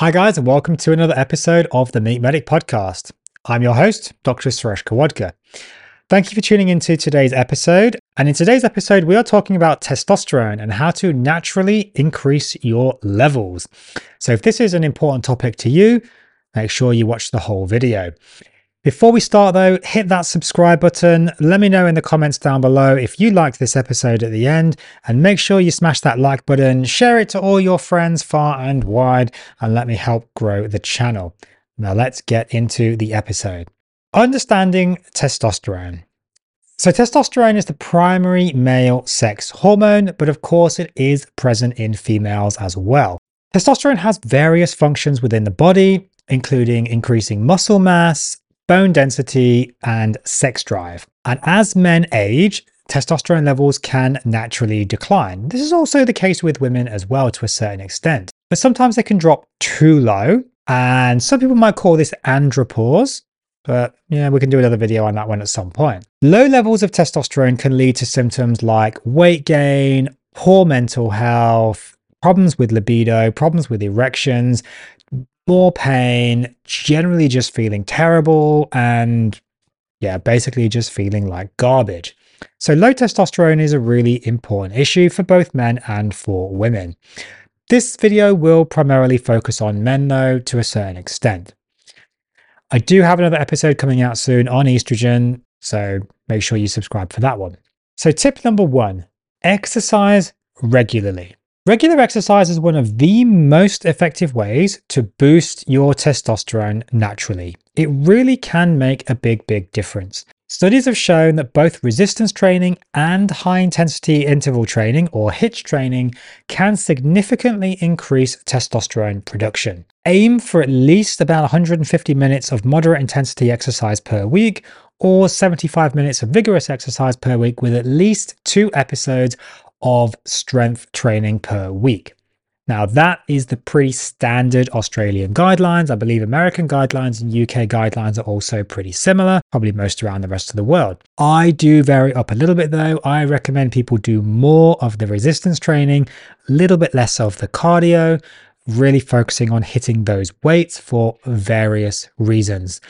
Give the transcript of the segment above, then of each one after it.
Hi, guys, and welcome to another episode of the Meat Medic podcast. I'm your host, Dr. Suresh Khirwadkar. Thank you for tuning into today's episode. And in today's episode, we are talking about testosterone and how to naturally increase your levels. So, if this is an important topic to you, make sure you watch the whole video. Before we start, though, hit that subscribe button. Let me know in the comments down below if you liked this episode at the end, and make sure you smash that like button, share it to all your friends far and wide, and let me help grow the channel. Now, let's get into the episode. Understanding testosterone. So, testosterone is the primary male sex hormone, but of course, it is present in females as well. Testosterone has various functions within the body, including increasing muscle mass, bone density, and sex drive. And as men age, testosterone levels can naturally decline. This is also the case with women as well to a certain extent. But sometimes they can drop too low, and some people might call this andropause. But yeah, we can do another video on that one at some point. Low levels of testosterone can lead to symptoms like weight gain, poor mental health, problems with libido, problems with erections, more pain, generally just feeling terrible, and yeah, basically just feeling like garbage. So, low testosterone is a really important issue for both men and for women. This video will primarily focus on men, though, to a certain extent. I do have another episode coming out soon on estrogen, so make sure you subscribe for that one. So, tip number one exercise regularly. Regular exercise is one of the most effective ways to boost your testosterone naturally. It really can make a big, big difference. Studies have shown that both resistance training and high intensity interval training or HIIT training can significantly increase testosterone production. Aim for at least about 150 minutes of moderate intensity exercise per week or 75 minutes of vigorous exercise per week with at least two episodes of strength training per week. Now, that is the pretty standard Australian guidelines. I believe American guidelines and UK guidelines are also pretty similar, probably most around the rest of the world. I do vary up a little bit though. I recommend people do more of the resistance training, a little bit less of the cardio, really focusing on hitting those weights for various reasons.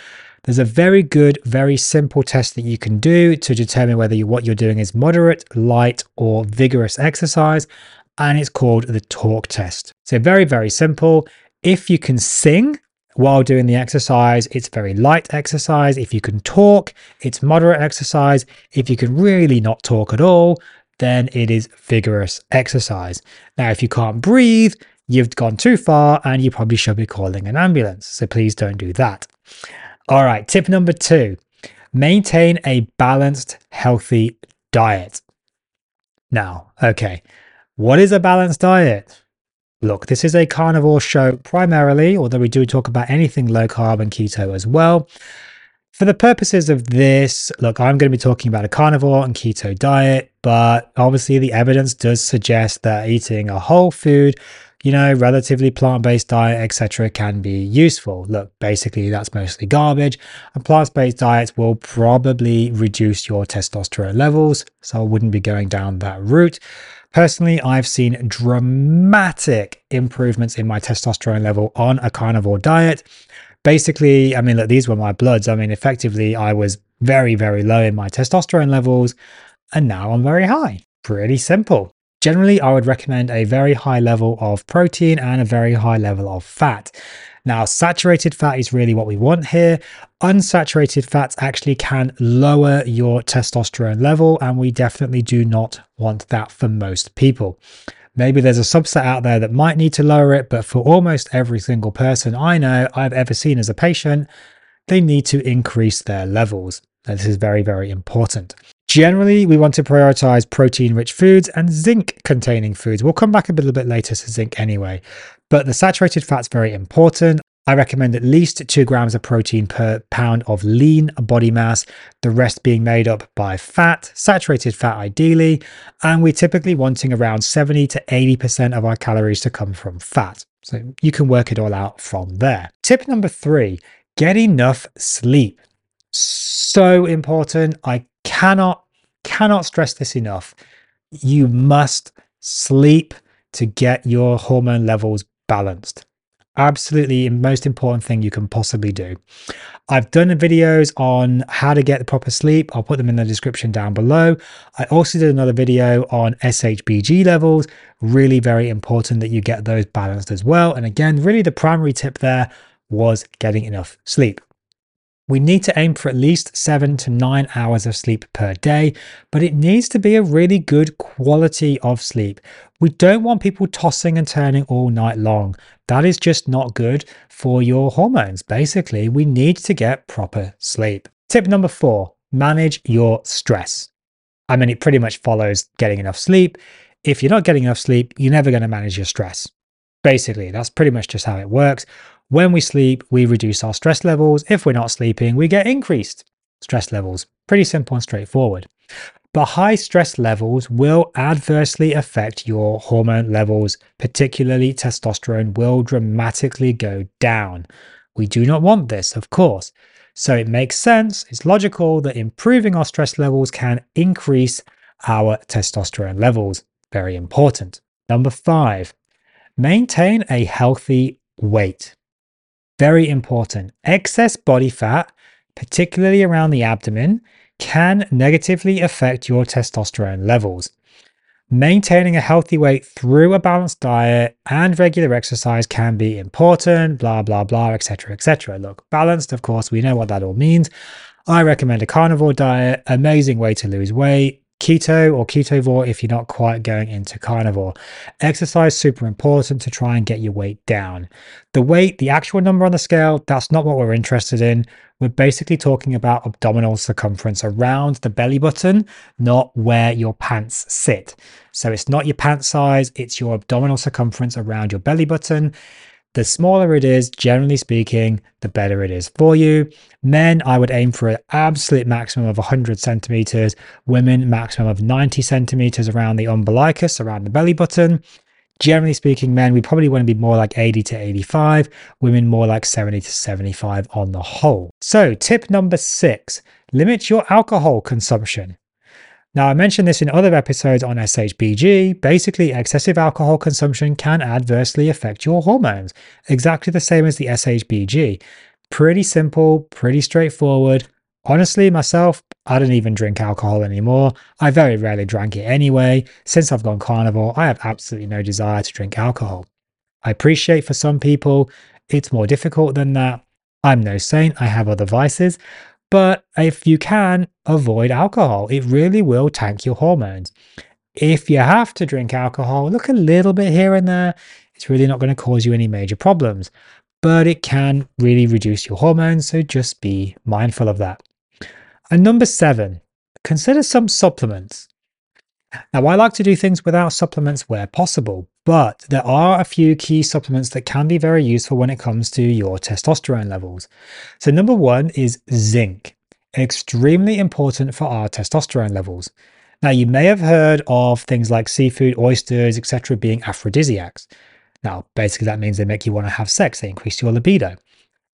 There's a very good, very simple test that you can do to determine whether you, what you're doing is moderate, light, or vigorous exercise, and it's called the talk test. So, very, very simple. If you can sing while doing the exercise, it's very light exercise. If you can talk, it's moderate exercise. If you can really not talk at all, then it is vigorous exercise. Now, if you can't breathe, you've gone too far and you probably should be calling an ambulance. So please don't do that. All right, tip number two maintain a balanced, healthy diet. Now, okay, what is a balanced diet? Look, this is a carnivore show primarily, although we do talk about anything low carb and keto as well. For the purposes of this, look, I'm going to be talking about a carnivore and keto diet, but obviously the evidence does suggest that eating a whole food you know, relatively plant based diet, etc., can be useful. Look, basically, that's mostly garbage. And plant based diets will probably reduce your testosterone levels. So I wouldn't be going down that route. Personally, I've seen dramatic improvements in my testosterone level on a carnivore diet. Basically, I mean, look, these were my bloods. I mean, effectively, I was very, very low in my testosterone levels, and now I'm very high. Pretty simple. Generally, I would recommend a very high level of protein and a very high level of fat. Now, saturated fat is really what we want here. Unsaturated fats actually can lower your testosterone level, and we definitely do not want that for most people. Maybe there's a subset out there that might need to lower it, but for almost every single person I know I've ever seen as a patient, they need to increase their levels. This is very, very important. Generally, we want to prioritize protein rich foods and zinc containing foods. We'll come back a little bit later to zinc anyway, but the saturated fat's very important. I recommend at least two grams of protein per pound of lean body mass, the rest being made up by fat, saturated fat ideally, and we're typically wanting around 70 to 80% of our calories to come from fat. So you can work it all out from there. Tip number three get enough sleep. So important. I cannot, cannot stress this enough. You must sleep to get your hormone levels balanced. Absolutely most important thing you can possibly do. I've done videos on how to get the proper sleep. I'll put them in the description down below. I also did another video on SHBG levels. Really very important that you get those balanced as well. And again, really the primary tip there was getting enough sleep. We need to aim for at least seven to nine hours of sleep per day, but it needs to be a really good quality of sleep. We don't want people tossing and turning all night long. That is just not good for your hormones. Basically, we need to get proper sleep. Tip number four manage your stress. I mean, it pretty much follows getting enough sleep. If you're not getting enough sleep, you're never going to manage your stress. Basically, that's pretty much just how it works. When we sleep, we reduce our stress levels. If we're not sleeping, we get increased stress levels. Pretty simple and straightforward. But high stress levels will adversely affect your hormone levels, particularly testosterone will dramatically go down. We do not want this, of course. So it makes sense, it's logical that improving our stress levels can increase our testosterone levels. Very important. Number five, maintain a healthy weight. Very important. Excess body fat, particularly around the abdomen, can negatively affect your testosterone levels. Maintaining a healthy weight through a balanced diet and regular exercise can be important, blah, blah, blah, etc., etc. Look, balanced, of course, we know what that all means. I recommend a carnivore diet, amazing way to lose weight keto or ketovore if you're not quite going into carnivore. Exercise super important to try and get your weight down. The weight, the actual number on the scale, that's not what we're interested in. We're basically talking about abdominal circumference around the belly button, not where your pants sit. So it's not your pant size, it's your abdominal circumference around your belly button. The smaller it is, generally speaking, the better it is for you. Men, I would aim for an absolute maximum of 100 centimeters. Women, maximum of 90 centimeters around the umbilicus, around the belly button. Generally speaking, men, we probably want to be more like 80 to 85, women more like 70 to 75 on the whole. So, tip number six limit your alcohol consumption. Now, I mentioned this in other episodes on SHBG. Basically, excessive alcohol consumption can adversely affect your hormones, exactly the same as the SHBG. Pretty simple, pretty straightforward. Honestly, myself, I don't even drink alcohol anymore. I very rarely drank it anyway. Since I've gone carnivore, I have absolutely no desire to drink alcohol. I appreciate for some people it's more difficult than that. I'm no saint, I have other vices, but if you can, avoid alcohol. It really will tank your hormones. If you have to drink alcohol, look a little bit here and there. It's really not going to cause you any major problems, but it can really reduce your hormones. So just be mindful of that. And number seven, consider some supplements. Now, I like to do things without supplements where possible, but there are a few key supplements that can be very useful when it comes to your testosterone levels. So, number one is zinc, extremely important for our testosterone levels. Now, you may have heard of things like seafood, oysters, etc., being aphrodisiacs. Now, basically, that means they make you want to have sex, they increase your libido.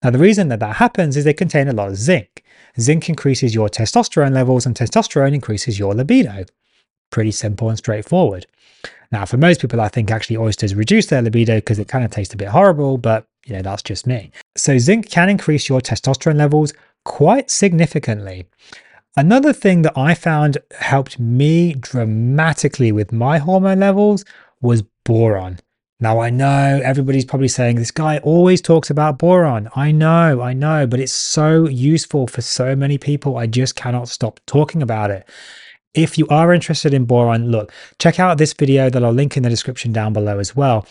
Now, the reason that that happens is they contain a lot of zinc. Zinc increases your testosterone levels, and testosterone increases your libido pretty simple and straightforward. Now, for most people, I think actually oysters reduce their libido because it kind of tastes a bit horrible, but you know, that's just me. So, zinc can increase your testosterone levels quite significantly. Another thing that I found helped me dramatically with my hormone levels was boron. Now, I know everybody's probably saying this guy always talks about boron. I know, I know, but it's so useful for so many people. I just cannot stop talking about it. If you are interested in boron, look, check out this video that I'll link in the description down below as well.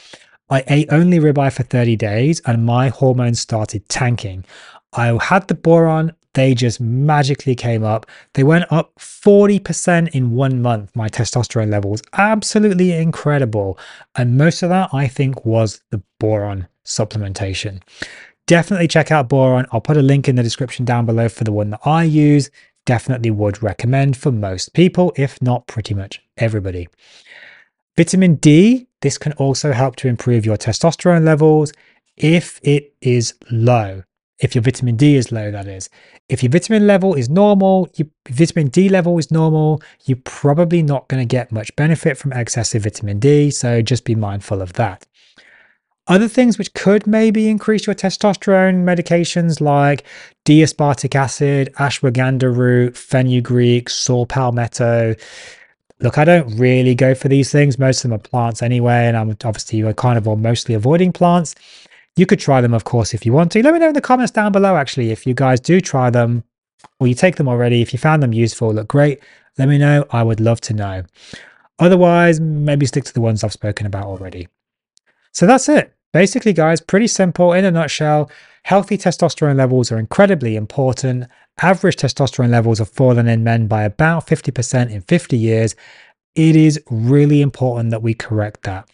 I ate only ribeye for 30 days and my hormones started tanking. I had the boron, they just magically came up. They went up 40% in one month, my testosterone levels. Absolutely incredible. And most of that, I think, was the boron supplementation. Definitely check out boron. I'll put a link in the description down below for the one that I use definitely would recommend for most people, if not pretty much everybody. Vitamin D, this can also help to improve your testosterone levels if it is low. If your vitamin D is low, that is. If your vitamin level is normal, your vitamin D level is normal, you're probably not going to get much benefit from excessive vitamin D. So just be mindful of that. Other things which could maybe increase your testosterone medications like D-aspartic acid, ashwagandha root, fenugreek, saw palmetto. Look, I don't really go for these things. Most of them are plants anyway, and I'm obviously a carnivore, mostly avoiding plants. You could try them, of course, if you want to. Let me know in the comments down below, actually, if you guys do try them or you take them already. If you found them useful, look great. Let me know. I would love to know. Otherwise, maybe stick to the ones I've spoken about already. So that's it. Basically, guys, pretty simple in a nutshell. Healthy testosterone levels are incredibly important. Average testosterone levels have fallen in men by about 50% in 50 years. It is really important that we correct that.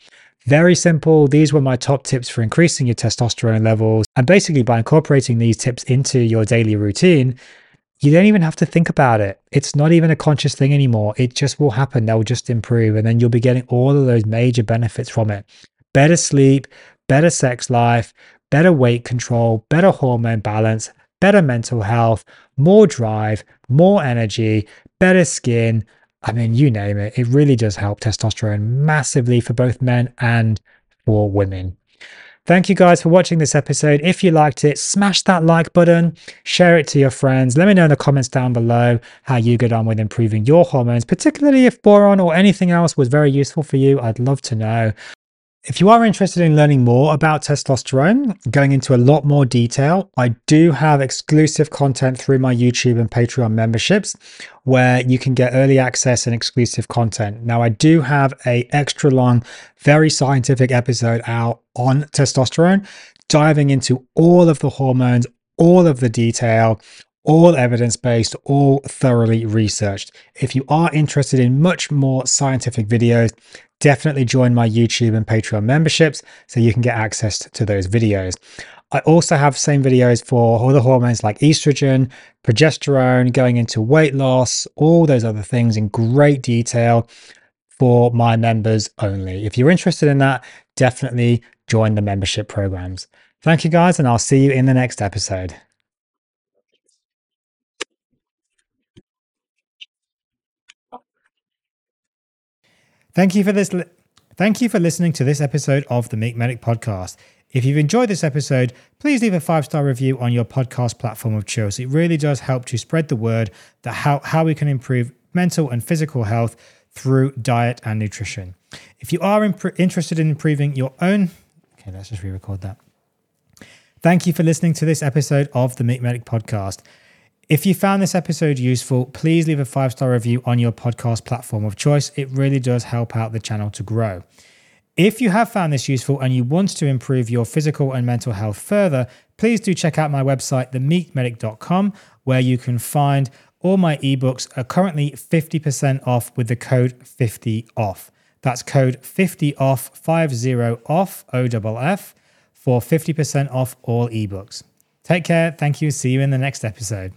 Very simple. These were my top tips for increasing your testosterone levels. And basically, by incorporating these tips into your daily routine, you don't even have to think about it. It's not even a conscious thing anymore. It just will happen. They'll just improve. And then you'll be getting all of those major benefits from it better sleep, better sex life, better weight control, better hormone balance, better mental health, more drive, more energy, better skin. I mean, you name it. It really does help testosterone massively for both men and for women. Thank you guys for watching this episode. If you liked it, smash that like button, share it to your friends. Let me know in the comments down below how you get on with improving your hormones, particularly if boron or anything else was very useful for you. I'd love to know. If you are interested in learning more about testosterone, going into a lot more detail, I do have exclusive content through my YouTube and Patreon memberships where you can get early access and exclusive content. Now, I do have a extra long, very scientific episode out on testosterone, diving into all of the hormones, all of the detail, all evidence based, all thoroughly researched. If you are interested in much more scientific videos, definitely join my YouTube and Patreon memberships so you can get access to those videos. I also have same videos for other hormones like estrogen, progesterone, going into weight loss, all those other things in great detail for my members only. If you're interested in that, definitely join the membership programs. Thank you guys, and I'll see you in the next episode. Thank you for this. Li- Thank you for listening to this episode of the Meat Medic podcast. If you've enjoyed this episode, please leave a five star review on your podcast platform of choice. It really does help to spread the word that how, how we can improve mental and physical health through diet and nutrition. If you are imp- interested in improving your own, okay, let's just re record that. Thank you for listening to this episode of the Meat Medic podcast. If you found this episode useful, please leave a five star review on your podcast platform of choice. It really does help out the channel to grow. If you have found this useful and you want to improve your physical and mental health further, please do check out my website, themeatmedic.com, where you can find all my ebooks are currently 50% off with the code 50OFF. That's code 50OFF, 50 off, OFF, for 50% off all ebooks. Take care. Thank you. See you in the next episode.